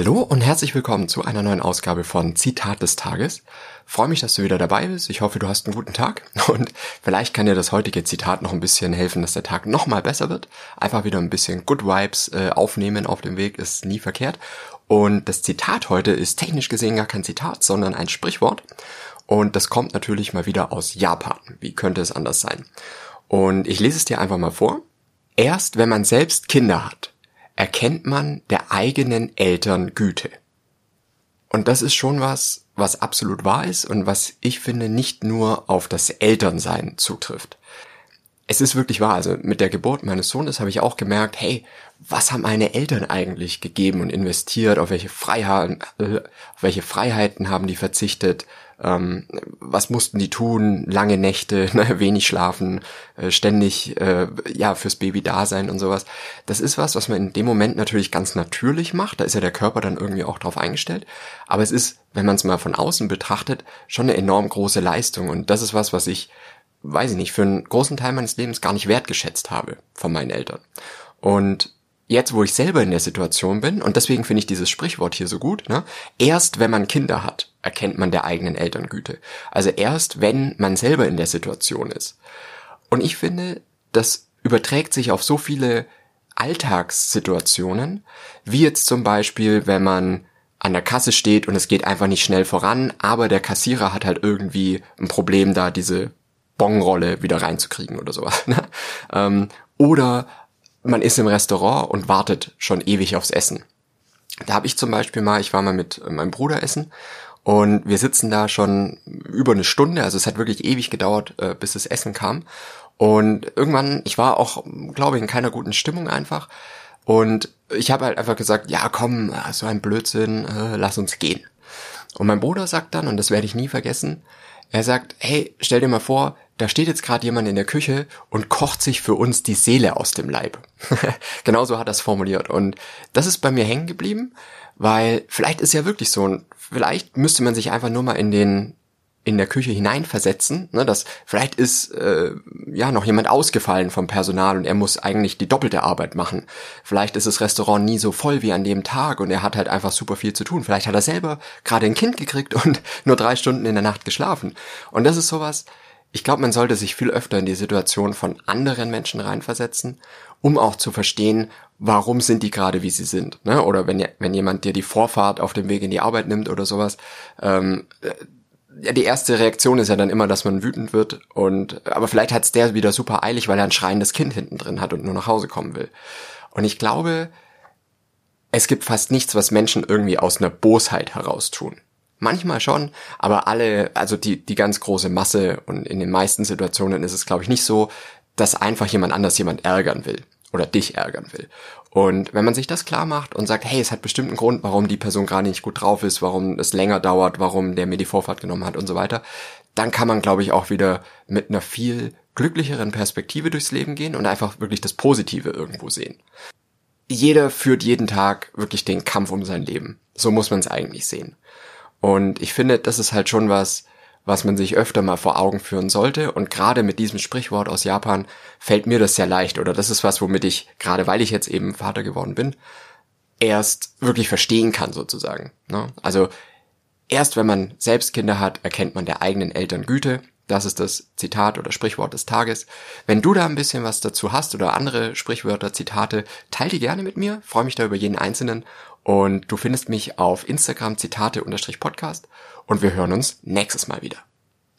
Hallo und herzlich willkommen zu einer neuen Ausgabe von Zitat des Tages. Freue mich, dass du wieder dabei bist. Ich hoffe, du hast einen guten Tag und vielleicht kann dir das heutige Zitat noch ein bisschen helfen, dass der Tag noch mal besser wird. Einfach wieder ein bisschen Good Vibes äh, aufnehmen auf dem Weg ist nie verkehrt. Und das Zitat heute ist technisch gesehen gar kein Zitat, sondern ein Sprichwort. Und das kommt natürlich mal wieder aus Japan. Wie könnte es anders sein? Und ich lese es dir einfach mal vor. Erst wenn man selbst Kinder hat, erkennt man der eigenen Eltern Güte. Und das ist schon was, was absolut wahr ist und was ich finde nicht nur auf das Elternsein zutrifft. Es ist wirklich wahr, also mit der Geburt meines Sohnes habe ich auch gemerkt, hey, was haben meine Eltern eigentlich gegeben und investiert, auf welche Freiheiten, äh, auf welche Freiheiten haben die verzichtet, ähm, was mussten die tun, lange Nächte, ne, wenig schlafen, äh, ständig äh, ja fürs Baby da sein und sowas. Das ist was, was man in dem Moment natürlich ganz natürlich macht. Da ist ja der Körper dann irgendwie auch drauf eingestellt. Aber es ist, wenn man es mal von außen betrachtet, schon eine enorm große Leistung. Und das ist was, was ich, weiß ich nicht, für einen großen Teil meines Lebens gar nicht wertgeschätzt habe von meinen Eltern. Und jetzt, wo ich selber in der Situation bin, und deswegen finde ich dieses Sprichwort hier so gut, ne? erst wenn man Kinder hat, erkennt man der eigenen Elterngüte. Also erst wenn man selber in der Situation ist. Und ich finde, das überträgt sich auf so viele Alltagssituationen, wie jetzt zum Beispiel, wenn man an der Kasse steht und es geht einfach nicht schnell voran, aber der Kassierer hat halt irgendwie ein Problem, da diese Bonrolle wieder reinzukriegen oder sowas. Ne? Ähm, oder man ist im Restaurant und wartet schon ewig aufs Essen. Da habe ich zum Beispiel mal, ich war mal mit meinem Bruder essen und wir sitzen da schon über eine Stunde, also es hat wirklich ewig gedauert, äh, bis das Essen kam. Und irgendwann, ich war auch, glaube ich, in keiner guten Stimmung einfach. Und ich habe halt einfach gesagt, ja komm, so ein Blödsinn, äh, lass uns gehen. Und mein Bruder sagt dann, und das werde ich nie vergessen, er sagt, hey, stell dir mal vor, da steht jetzt gerade jemand in der Küche und kocht sich für uns die Seele aus dem Leib. Genauso hat er es formuliert. Und das ist bei mir hängen geblieben, weil vielleicht ist ja wirklich so, vielleicht müsste man sich einfach nur mal in den in der Küche hineinversetzen, ne, dass vielleicht ist äh, ja noch jemand ausgefallen vom Personal und er muss eigentlich die doppelte Arbeit machen. Vielleicht ist das Restaurant nie so voll wie an dem Tag und er hat halt einfach super viel zu tun. Vielleicht hat er selber gerade ein Kind gekriegt und nur drei Stunden in der Nacht geschlafen. Und das ist sowas, ich glaube, man sollte sich viel öfter in die Situation von anderen Menschen reinversetzen, um auch zu verstehen, warum sind die gerade wie sie sind. Ne? Oder wenn, wenn jemand dir die Vorfahrt auf dem Weg in die Arbeit nimmt oder sowas. Ähm, äh, ja, die erste Reaktion ist ja dann immer, dass man wütend wird und aber vielleicht hat's der wieder super eilig, weil er ein schreiendes Kind hinten drin hat und nur nach Hause kommen will. Und ich glaube, es gibt fast nichts, was Menschen irgendwie aus einer Bosheit heraus tun. Manchmal schon, aber alle, also die, die ganz große Masse und in den meisten Situationen ist es, glaube ich, nicht so, dass einfach jemand anders jemand ärgern will oder dich ärgern will. Und wenn man sich das klar macht und sagt, hey, es hat bestimmt einen Grund, warum die Person gerade nicht gut drauf ist, warum es länger dauert, warum der mir die Vorfahrt genommen hat und so weiter, dann kann man, glaube ich, auch wieder mit einer viel glücklicheren Perspektive durchs Leben gehen und einfach wirklich das Positive irgendwo sehen. Jeder führt jeden Tag wirklich den Kampf um sein Leben. So muss man es eigentlich sehen. Und ich finde, das ist halt schon was, was man sich öfter mal vor Augen führen sollte. Und gerade mit diesem Sprichwort aus Japan fällt mir das sehr leicht. Oder das ist was, womit ich, gerade weil ich jetzt eben Vater geworden bin, erst wirklich verstehen kann sozusagen. Ne? Also erst wenn man selbst Kinder hat, erkennt man der eigenen Eltern Güte. Das ist das Zitat oder Sprichwort des Tages. Wenn du da ein bisschen was dazu hast oder andere Sprichwörter, Zitate, teil die gerne mit mir. Freue mich da über jeden einzelnen. Und du findest mich auf Instagram Zitate-Podcast und wir hören uns nächstes Mal wieder.